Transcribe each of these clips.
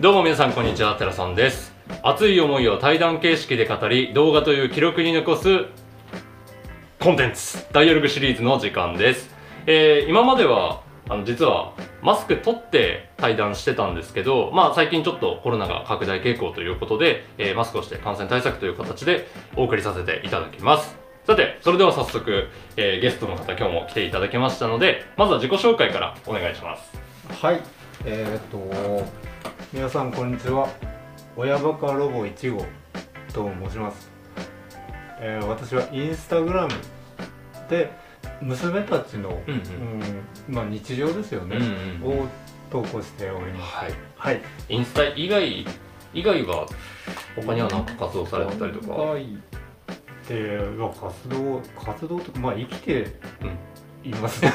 どうも皆さんこんにちは寺さんです。熱い思いを対談形式で語り動画という記録に残すコンテンツダイアログシリーズの時間です、えー今まではあの実はマスク取って対談してたんですけど、まあ、最近ちょっとコロナが拡大傾向ということで、えーマスクをして感染対策という形でお送りさせていただきます。さてそれでは早速、えーゲストの方今日も来ていただきましたのでまずは自己紹介からお願いします。はい、えー、っと皆さんこんにちは。親バカロボ1号と申します、えー私はインスタグラムで娘たちの、うんうん。うんまあ、日常ですよね、うんうんを投稿しております。はい。はい。インスタ以外以外は他には何か活動されてたりとか、はいでまあ活動活動とかまあ生きてうん、います。生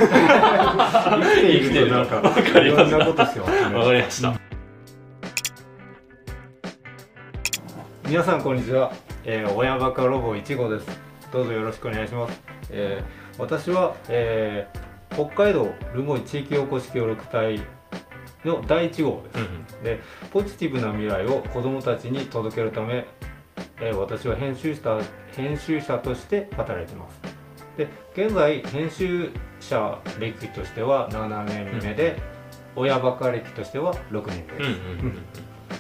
きているとなんか いろんなことしてますね。わかりました、皆さんこんにちは、えー、親バカロボ1号です。どうぞよろしくお願いします、えー私は、えー北海道留萌地域おこし協力隊の第1号です、うんでポジティブな未来を子どもたちに届けるため、えー私は編集者編集者として働いています。で現在編集者歴としては7年目で、親バカ歴としては6年です、うんうんうん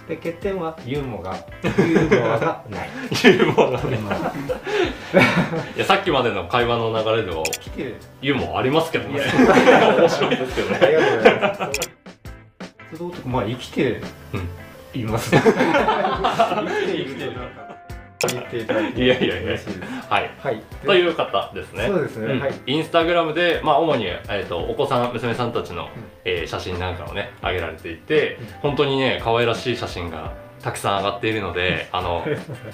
で欠点はユーモア。がユーモアがない。ユーモアがねい。やさっきまでの会話の流れではユーモアありますけどね。面白いですけどね。ありがとうございます。まあ生きています、生きている言っていただいていやいや。いやはい。はい。という方ですね。そうですね、うん。はい。インスタグラムで、まあ、主に、えー、とお子さん娘さんたちの、えー写真なんかをね上げられていて、うん。本当にね可愛らしい写真がたくさん上がっているので あの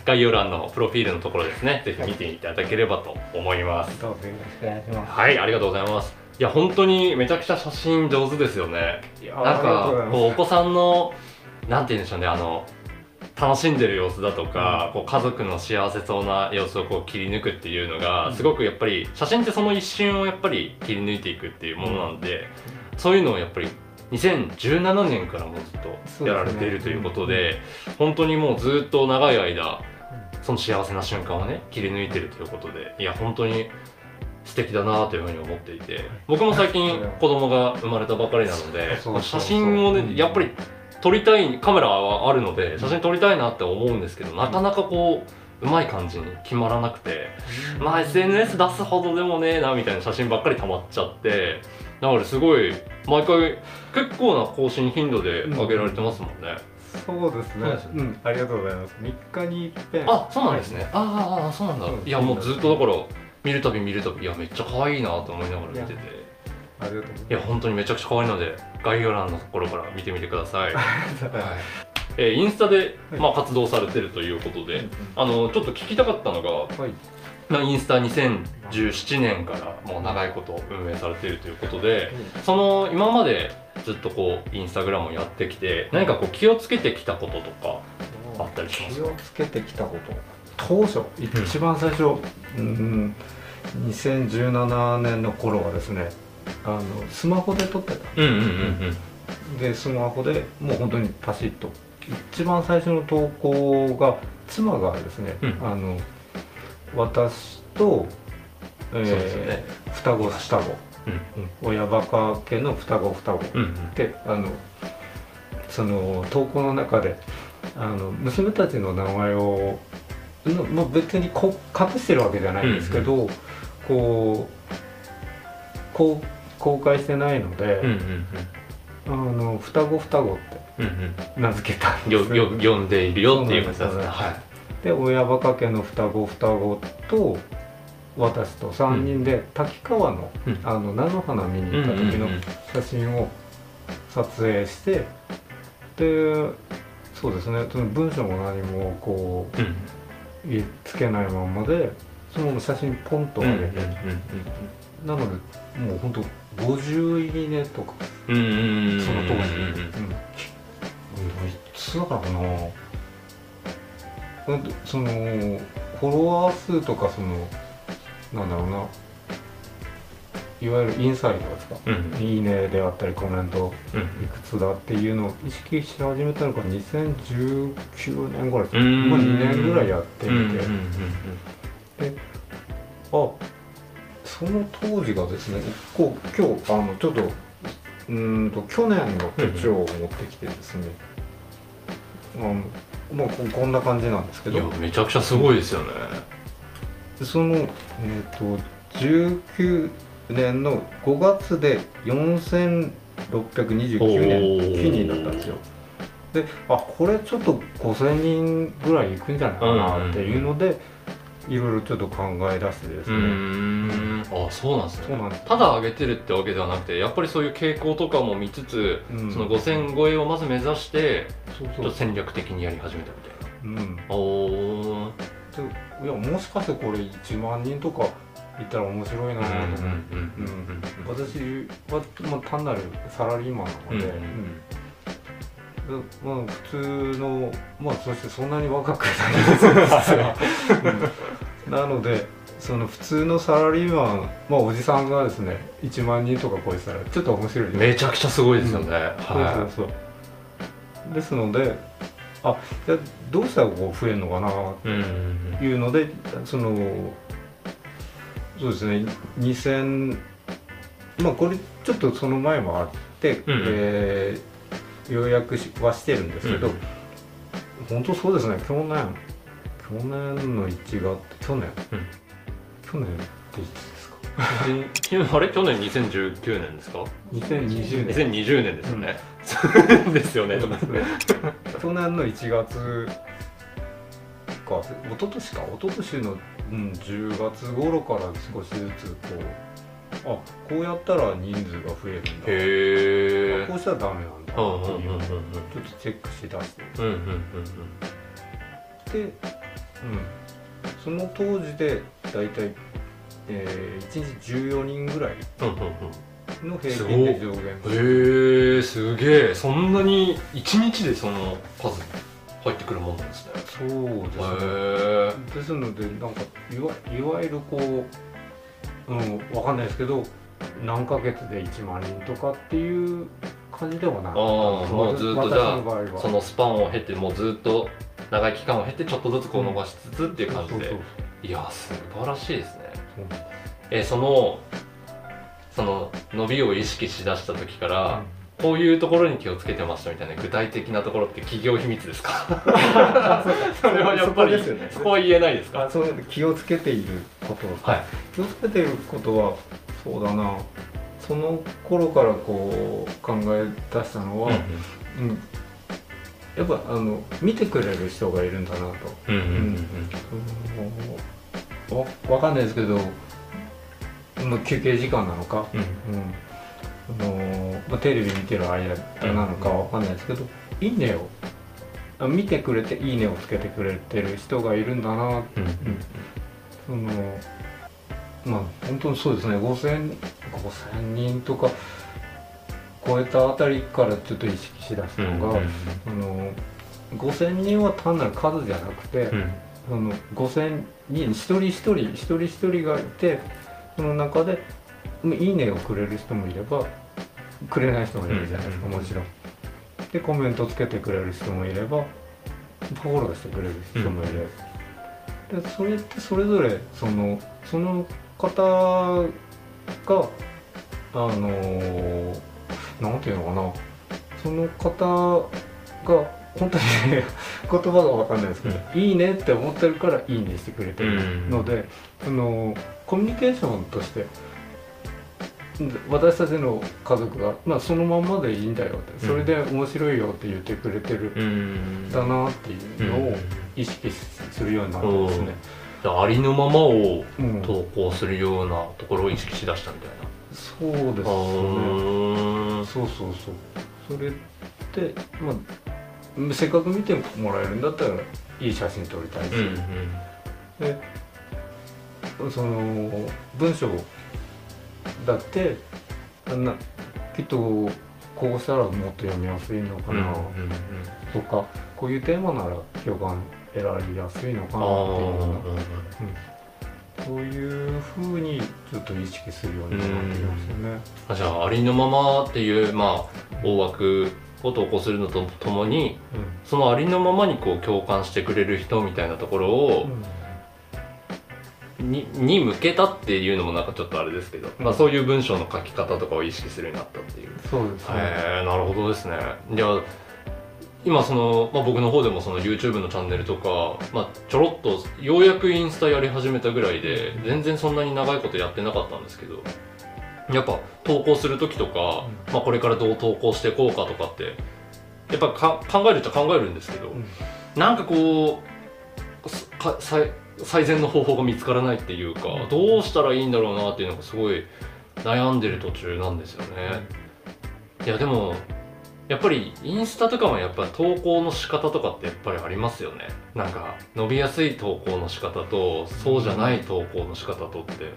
概要欄のプロフィールのところですねぜひ見ていただければと思います。どうぞよろしくお願いします。はいありがとうございます。いや本当にめちゃくちゃ写真上手ですよね。いやなんありがとうございます。かこうお子さんのなんて言うんでしょうねあの楽しんでる様子だとか、こう家族の幸せそうな様子をこう切り抜くっていうのが、うん。すごくやっぱり写真ってその一瞬をやっぱり切り抜いていくっていうものなんで、そういうのをやっぱり2017年からもずっとやられているということで本当にもうずっと長い間その幸せな瞬間をね切り抜いてるということでいや本当に素敵だなというふうに思っていて僕も最近子供が生まれたばかりなので写真をうんねやっぱり撮りたいカメラはあるので写真撮りたいなって思うんですけどなかなかこううまい感じに決まらなくてまあ SNS 出すほどでもねえなみたいな写真ばっかり溜まっちゃってなのですごい毎回結構な更新頻度で上げられてますもんね、そうですね。そうですね。ん、ありがとうございます。3日に一遍。あそうなんですね、あーあーそうなんだ、うん。いやもうずっとだから見るたび見るたびいやめっちゃ可愛いなと思いながら見てて。いありがとうございます。いや本当にめちゃくちゃ可愛いので概要欄のところから見てみてください、はい。えーインスタで、はい。まあ、活動されてるということで、うんあのちょっと聞きたかったのが、はい。まあ、インスタ2017年からもう長いこと運営されているということでその今までずっとこうインスタグラムをやってきて何かこう気をつけてきたこととかあったりします気をつけてきたこと。当初一番最初、うん、2017年の頃はですねあのスマホで撮ってた。うんうんうんでスマホでもう本当にパシッと。一番最初の投稿が妻がですね、うん。あの私と、えーそうですよね。双子双子、うん。うん。親バカ家の双子双子、うんうん。であのその投稿の中であの娘たちの名前をの、まあ、別にこ隠してるわけじゃないんですけど、こう公開してないので、あの双子双子って名付けたんうんです。よよ呼んでいるよっていうことですね。で親バカ家の双子双子と私と3人で滝川の,、うん。あの菜の花見に行った時の写真を撮影してでそうですね。その文章も何もこう言いつけないままでその写真ポンとうん上げて、なのでもう本当50いいねとか。その当時、うん、いつだからななそのフォロワー数とかそのなんだろうないわゆるインサイドですか、うんいいねであったりコメントいくつだっていうのを意識し始めたのが2019年ぐらいですうーんまあ2年ぐらいやってうんみて、あその当時がですねこう今日あのちょっとうーんと去年の手帳を持ってきてですね、あのまあここんな感じなんですけいやどめちゃくちゃすごいですよね。そのえっ、と19年の5月で4629年記人だったんですよ。であこれちょっと5000人ぐらいいくんじゃないかなっていうので、いろいろちょっと考え出してですね、ん。あそうなんですね。そうなんです。ただ上げてるってわけではなくてやっぱりそういう傾向とかも見つつ、うん。その5000超えをまず目指して戦略的にやり始めたみたいな。うん。おー。でいやもしかしてこれ1万人とかいったら面白いなと思って、うん私は、まあ、単なるサラリーマンなので、うんでまあ、普通のまあそしてそんなに若くないですうん なのでその普通のサラリーマン、まあ、おじさんがですね1万人とか超えてたらちょっと面白いですめちゃくちゃすごいですよね、そうはそうそうですのであじゃあどうしたらこう増えるのかなっいうんていうのでそのそうですね2000まあこれちょっとその前もあって、うんうん。えー予約しはしてるんですけど、うん。本当そうですね去年去年の1月去年、うん。去年っていつですか？あれ？去年2019年ですか？2020年2020年ですよね、ですよね。去年の1月か。一昨年か。一昨年の、うん、10月頃から少しずつこうあこうやったら人数が増えるんだ。へえ。こうしたらダメなんだうんうんっていううんうん。ちょっとチェックしだして。うんうんうんで、うん、その当時で大体、えー、1日14人ぐらいの平均で上限。へえすげえそんなに一日でその数入ってくるもんなんですね。そうですね。ですのでなんかいわいわゆるこう、うん、わかんないですけど何ヶ月で1万人とかっていう感じではなかったあーもうずっとじゃあそのスパンを経てもうずっと長い期間を経てちょっとずつこう伸ばしつつっていう感じで。いや素晴らしいですね。えーそのその伸びを意識しだした時から、こういうところに気をつけてましたみたいな具体的なところって企業秘密ですか？それはやっぱりそこねそこは言えないですか？あそう気をつけていることはい気をつけていることはそうだな。その頃からこう考え出したのは、うんやっぱあの見てくれる人がいるんだなと。うんうんうんそのわわかんないですけど、まあ、休憩時間なのか、あのまあ、テレビ見てる間なのかわかんないですけど「いいね」をあ見てくれて「いいね」をつけてくれてる人がいるんだな。うん。そのまあ本当にそうですね。5000 5000人とか超えたあたりからちょっと意識しだしたのが、あの5000人は単なる数じゃなくて、うんその5000人一人一人一人一人がいてその中で「いいね」をくれる人もいればくれない人もいるじゃないですか、うんもちろん。でコメントつけてくれる人もいればフォローしてくれる人もいる。でそれってそれぞれそのその方があのーなんていうのかな。その方が本当にね言葉が分かんないですけど、いいねって思ってるからいいねしてくれてるので、そのコミュニケーションとして私たちの家族が、まあ、そのまんまでいいんだよってそれで面白いよって言ってくれてるうん。んだなっていうのを意識するようになってですね。ありのままをうん。投稿するようなところを意識しだしたみたいな。そうですあそうそうそう。それって、まあ、せっかく見てもらえるんだったらいい写真撮りたいし、うんでその文章だってあんなきっとこうしたらもっと読みやすいのかうんうんな、とかこういうテーマなら共感得られやすいのかなっていうような、そういうふうにちょっと意識するようになってきますよね。あじゃあありのままっていうまあ大枠を投稿するのとともにそのありのままにこう共感してくれる人みたいなところをにに向けたっていうのもなんかちょっとあれですけど、まあ、そういう文章の書き方とかを意識するようになったっていう。そうですね。へえなるほどですね。じゃあ今その、まあ、僕の方でもその YouTube のチャンネルとか、まあ、ちょろっとようやくインスタやり始めたぐらいで全然そんなに長いことやってなかったんですけどやっぱ投稿する時とか、まあ、これからどう投稿していこうかとかってやっぱか考えるっちゃ考えるんですけど、うん。なんかこうすか最最善の方法が見つからないっていうか、うん。どうしたらいいんだろうなっていうのがすごい悩んでる途中なんですよね。いやでもやっぱりインスタとかもやっぱ投稿の仕方とかってやっぱりありますよね。なんか伸びやすい投稿の仕方とそうじゃない投稿の仕方とって。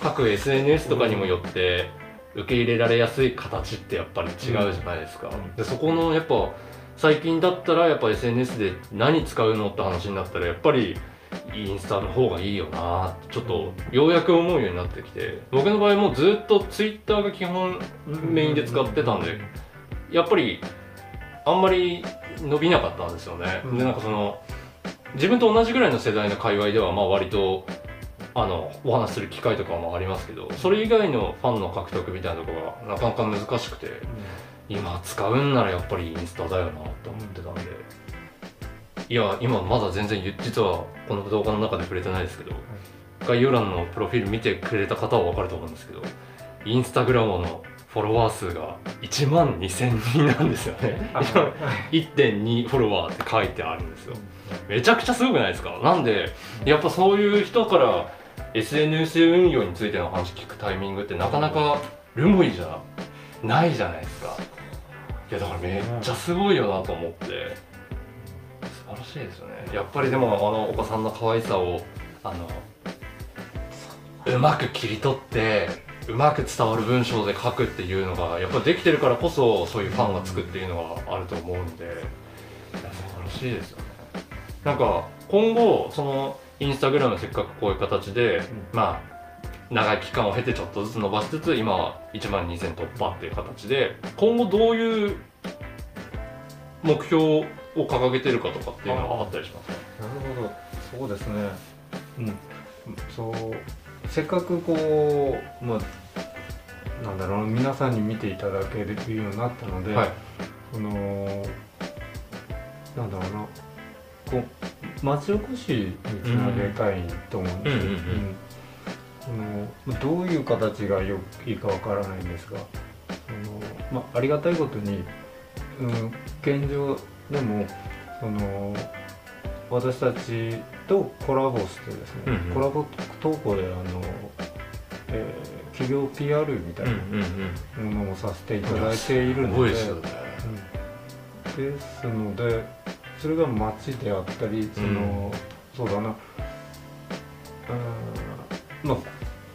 各 SNS とかにもよって受け入れられやすい形ってやっぱり違うじゃないですか、うん。でそこのやっぱ最近だったらやっぱ SNS で何使うのって話になったらやっぱりインスタの方がいいよなちょっとようやく思うようになってきて。僕の場合もずっと Twitter が基本メインで使ってたんでやっぱりあんまり伸びなかったんですよね、うん。でなんかその自分と同じぐらいの世代の界隈ではまあ割とあのお話しする機会とかもありますけどそれ以外のファンの獲得みたいなところがなかなか難しくて今使うんならやっぱりインスタだよなと思ってたんで。いや今まだ全然言実はこの動画の中で触れてないですけど、概要欄のプロフィール見てくれた方は分かると思うんですけどインスタグラムのフォロワー数が1万2000人なんですよね。あ1.2フォロワーって書いてあるんですよ。めちゃくちゃすごくないですか？なんでやっぱそういう人から SNS 運用についての話聞くタイミングってなかなかルモイじゃないじゃないですか。いやだからめっちゃすごいよなと思って。素晴らしいですよね。やっぱりでもあのお子さんの可愛さをあのうまく切り取ってうまく伝わる文章で書くっていうのがやっぱできてるからこそそういうファンがつくっていうのがあると思うんでいや素晴らしいですよね。なんか今後そのインスタグラムせっかくこういう形で、まあ長い期間を経てちょっとずつ伸ばしつつ今は1万2000突破っていう形で今後どういう目標を掲げてるかとかっていうのはあったりしますか？なるほど。そうですね。うん。そうせっかくこうまあなんだろう皆さんに見ていただけるようになったので、はい。そのなんだろうなこう町おこしにつなげたいと思うんですよ、うんうんうん。うん。そのどういう形がよいいかわからないんですがその、まあ、ありがたいことに、うん、現状でもその私たちとコラボしてですね、うんうん。コラボ投稿であの、えー企業 PR みたいなうんものをさせていただいているすので、ごいですよね。うん。ですのでそれが街であったりその、そうだな。うんまあ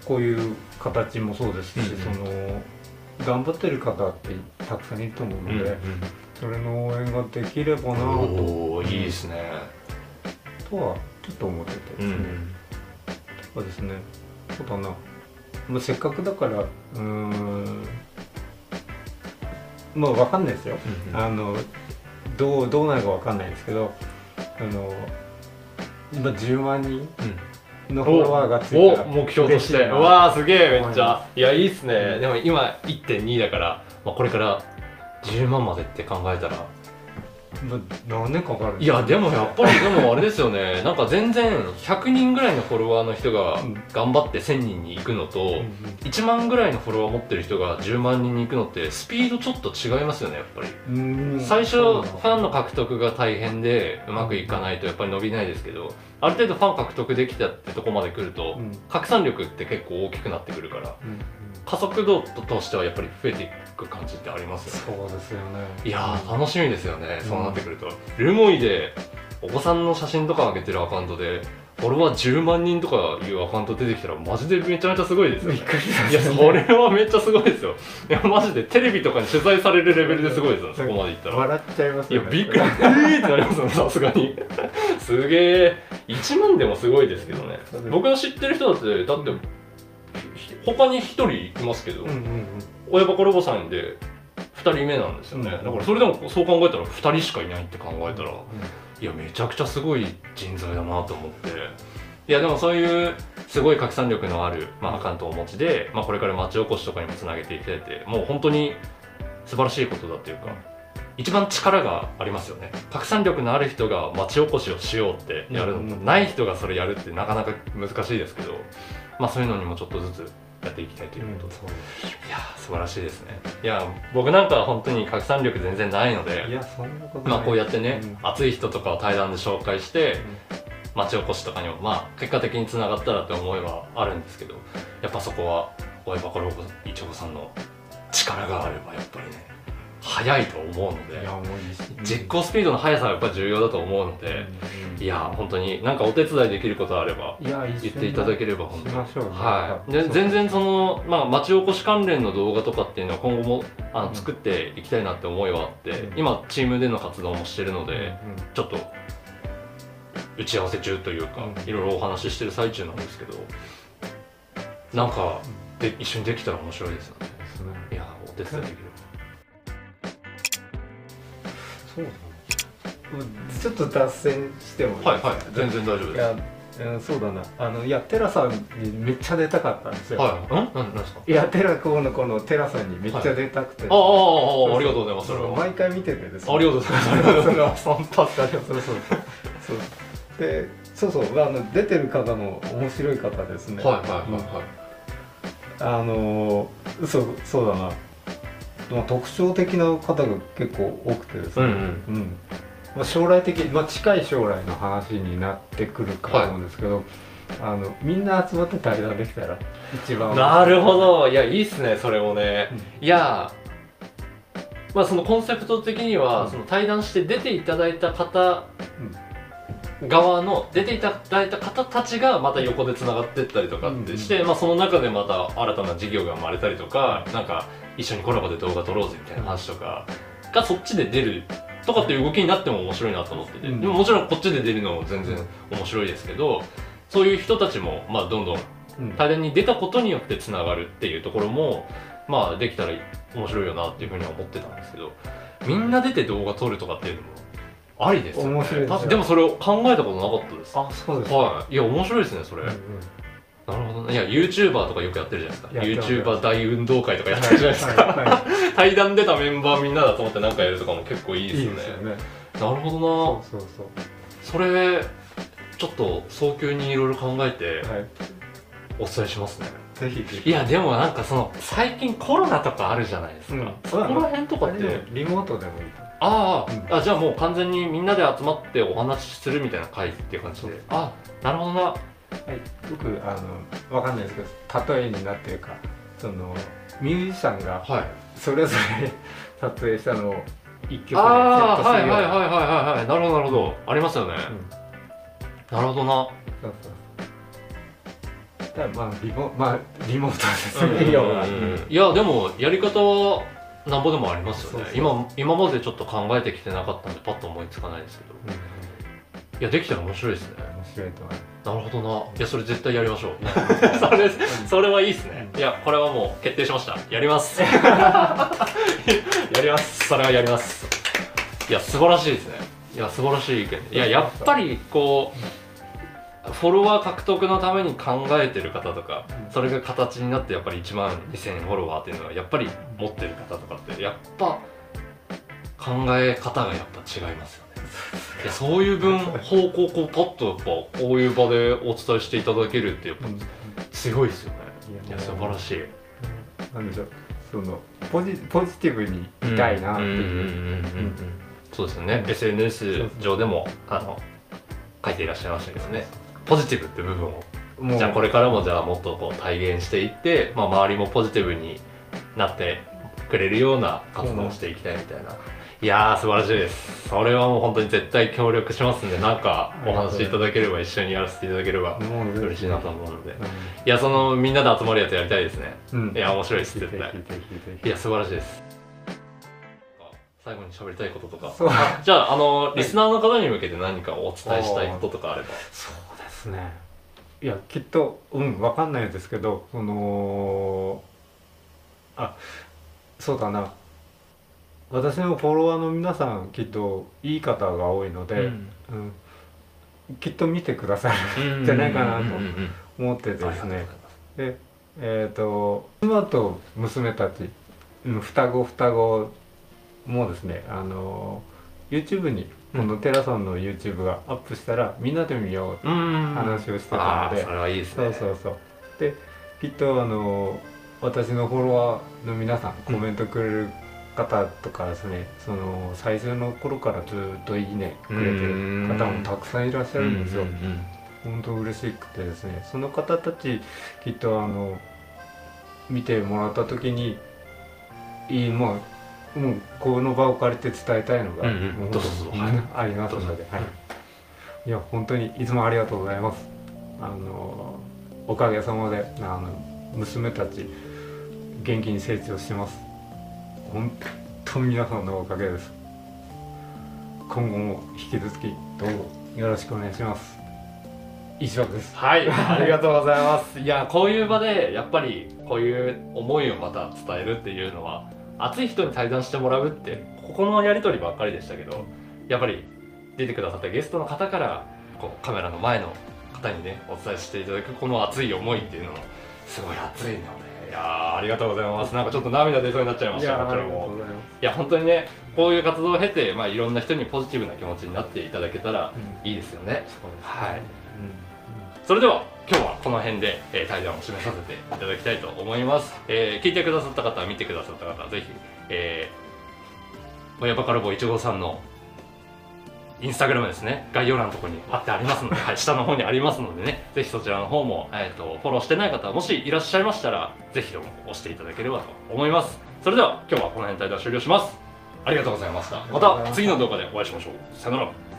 こういう形もそうですし、うんうん。その頑張ってる方ってたくさんいると思うので、それの応援ができればなと。いいですねとはちょっと思っててですね、そうですね。そうだな、まあ、せっかくだからうーん。まあわかんないですよ、あのどうどうなるかわかんないですけどあの今10万人のフォロワーがついたらお目標として。わあすげえめっちゃ。い。やいいっすね、でも今1.2だから、まあ、これから10万までって考えたらまあ何年かかる。んいやでもやっぱりでもあれですよね。なんか全然100人ぐらいのフォロワーの人がうん頑張って1000人に行くのと、うんうん。1万ぐらいのフォロワー持ってる人が10万人に行くのってスピードちょっと違いますよねやっぱり。最初ファンの獲得が大変でうまくいかないとやっぱり伸びないですけどある程度ファン獲得できたってとこまで来るとうん。拡散力って結構大きくなってくるからうんうん。加速度としてはやっぱり増えていく感じってありますよね。そうですよね。いやー楽しみですよね、うん。そうなってくると。ルモイでお子さんの写真とか上げてるアカウントでフォロワー10万人とかいうアカウント出てきたらマジでめちゃめちゃすごいですよ、ね、びっくりしまいやそれはめっちゃすごいですよ。いやマジでテレビとかに取材されるレベルですごいですよそこまでいったら。笑っちゃいますよね。いやびっくり えーってなりますよねさすがに。すげえ1万でもすごいですけどね。僕の知ってる人だってだってひ他に1人いますけど、うんうんうん。親バカロボさんで2人目なんですよね、うんだからそれでもそう考えたら2人しかいないって考えたらいやめちゃくちゃすごい人材だなと思って。いやでもそういうすごい拡散力のある、まあ、アカウントをお持ちで、まあ、これから町おこしとかにもつなげていただいてもう本当に素晴らしいことだっていうか一番力がありますよね。拡散力のある人が町おこしをしようってやるのと、うん。ない人がそれやるってなかなか難しいですけど、まあ、そういうのにもちょっとずつやっていきたいということ。で、いやー素晴らしいですね。いや僕なんかは本当に拡散力全然ないのでいやそんなことまあこうやってね、うん。熱い人とかを対談で紹介して町おこしとかにもまあ結果的につながったらって思いはあるんですけどやっぱそこは親バカロボいちごさんの力があればやっぱりね早いと思うので実行スピードの速さはやっぱ重要だと思うので、いや本当になんかお手伝いできることあれば言っていただければ本当に。はい、で全然その、まあ、町おこし関連の動画とかっていうのは今後もあの作っていきたいなって思いはあって、うん。今チームでの活動もしてるので、うんちょっと打ち合わせ中というか、うん。いろいろお話ししてる最中なんですけどなんかで一緒にできたら面白いですよね。いやお手伝いできる、そうだねちょっと脱線してもいいはいはい。全然大丈夫です。いや、うん、そうだな。あのいやテラさんにめっちゃ出たかったんですよ、はいんなん？なんですか？い、やテラこのこのテラさんにめっちゃ出たくて、ああああああありがとうございます。それは。毎回見ててですありがとうございますありがとうございます。本当助かりますそう。そうそう。でそうそう。あの出てる方の面白い方ですね。はいはいはいはい、あのそうそうだな、まあ、特徴的な方が結構多くてですね、うんうん。まあ、将来的、まあ、近い将来の話になってくるかと思うんですけど、あのみんな集まって対談できたら一番なるほど。いやいいっすねそれもね、うん。いやまあそのコンセプト的には、うん。その対談して出ていただいた方側の出ていただいた方たちがまた横でつながってったりとかってして、まあ、その中でまた新たな事業が生まれたりとか、なんか一緒にコラボで動画撮ろうぜみたいな話とかがそっちで出るとかっていう動きになっても面白いなと思ってて、うん。でももちろんこっちで出るのも全然面白いですけどそういう人たちもまあどんどんうん。対談に出たことによってつながるっていうところもまあできたら面白いよなっていうふうには思ってたんですけどみんな出て動画撮るとかっていうのもありですよね。面白いででもそれを考えたことなかったです。あそうですはい。いや面白いですねそれ、うんうんなるほどね。いや YouTuber とかよくやってるじゃないですか。YouTuber 大運動会とかやってるじゃないですか、はいはいは 対談出たメンバーみんなで集まって何かやるとかも結構いいいですよね。ねなるほどな。そうそうそれちょっと早急にいろいろ考えてはい。お伝えしますね、ぜひぜひ。いやでもなんかその最近コロナとかあるじゃないですか、うん。そこら辺とかってリモートでもいいあ、うん。あじゃあもう完全にみんなで集まってお話しするみたいな会っていう感じで。あなるほどなはい、よくあのわかんないですけど例えになってるかそのミュージシャンがはい。それぞれ撮影したのを一曲でセットするような。はいはいはいはいはいはい。なるほどなるほど。ありますよね、うん。なるほどな。そうそうだまあリモまあリモートですねいやでもやり方はなんぼでもありますよね。今今までちょっと考えてきてなかったんでパッと思いつかないですけど。うんいやできたら面白いですね。面白いと思いなるほどな。いやそれ絶対やりましょう。それそれはいいですね。いやこれはもう決定しました。やります。やります。それはやります。いや素晴らしいですね。いや素晴らしい意見。いややっぱりこうフォロワー獲得のために考えてる方とかうん。それが形になってやっぱり1万2000フォロワーっていうのはやっぱり持ってる方とかってやっぱ考え方がやっぱ違いますよねそういう分方向こうパッとやっぱこういう場でお伝えしていただけるってやっぱうん。強いですよね。いいや素晴らしい。なんでしょう。そのポジポジティブにいたいなっていう,、うんうんうんうんうんそうですよね、うん。SNS 上でもあの書いていらっしゃいましたけどね。ポジティブって部分を。じゃあこれからもじゃあもっとこう体現していって、まあ、周りもポジティブになってくれるような活動をしていきたいみたいな、いやー素晴らしいです。それはもう本当に絶対協力しますんでなんかお話しいただければ一緒にやらせていただければ嬉しいなと思うので。いやそのみんなで集まるやつやりたいですね。うん、うんいや面白いです絶対。いや素晴らしいです。最後に喋りたいこととか。じゃああのリスナーの方に向けて何かお伝えしたいこととかあれば。そうですね。いやきっとうんわかんないですけどそのあそうだな私のフォロワーの皆さんきっといい方が多いので、うん。きっと見てくださるじゃないかなとうんうんうんうん思ってですね。でえっ、と妻と娘たちうん双子双子もですねあの YouTube にこのテラさんの YouTube がアップしたらみんなで見よううん話をしてたので。それはいいですね。そうそうそう。できっとあの私のフォロワーの皆さんコメントくれる方とかですね、その最初の頃からずっと「いいね」くれてる方もたくさんいらっしゃるんですよ。本当嬉しくてですねその方たちきっとあの見てもらった時にいいまあもうこの場を借りて伝えたいのが、うんうありますので、はい、いや本当にいつもありがとうございます。あのおかげさまであの娘たち元気に成長してます本当皆さんのおかげです今後も引き続きどうぞよろしくお願いします以上ですはい、ありがとうございます。いや、こういう場で、やっぱり、こういう思いをまた伝えるっていうのは。熱い人に対談してもらうって、ここのやりとりばっかりでしたけど。やっぱり、出てくださったゲストの方から、こうカメラの前の方にね、お伝えしていただく、この熱い思いっていうのも。すごい熱いので、いやーありがとうございます。なんかちょっと涙出そうになっちゃいました。こちらも。いや、本当にね、こういう活動を経て、まあ、いろんな人にポジティブな気持ちになっていただけたらす、いいですよね。そうですはい。うそれでは今日はこの辺で、えー対談を締めさせていただきたいと思います、えー聞いてくださった方見てくださった方ぜひ、えー、親バカロボ1号さんのインスタグラムですね。概要欄のところに貼ってありますので、はい、下の方にありますのでね。ぜひそちらの方も、えー、とフォローしてない方もしいらっしゃいましたらぜひとも押していただければと思います。それでは今日はこの辺で対談終了します。ありがとうございました。また次の動画でお会いしましょう。さよなら。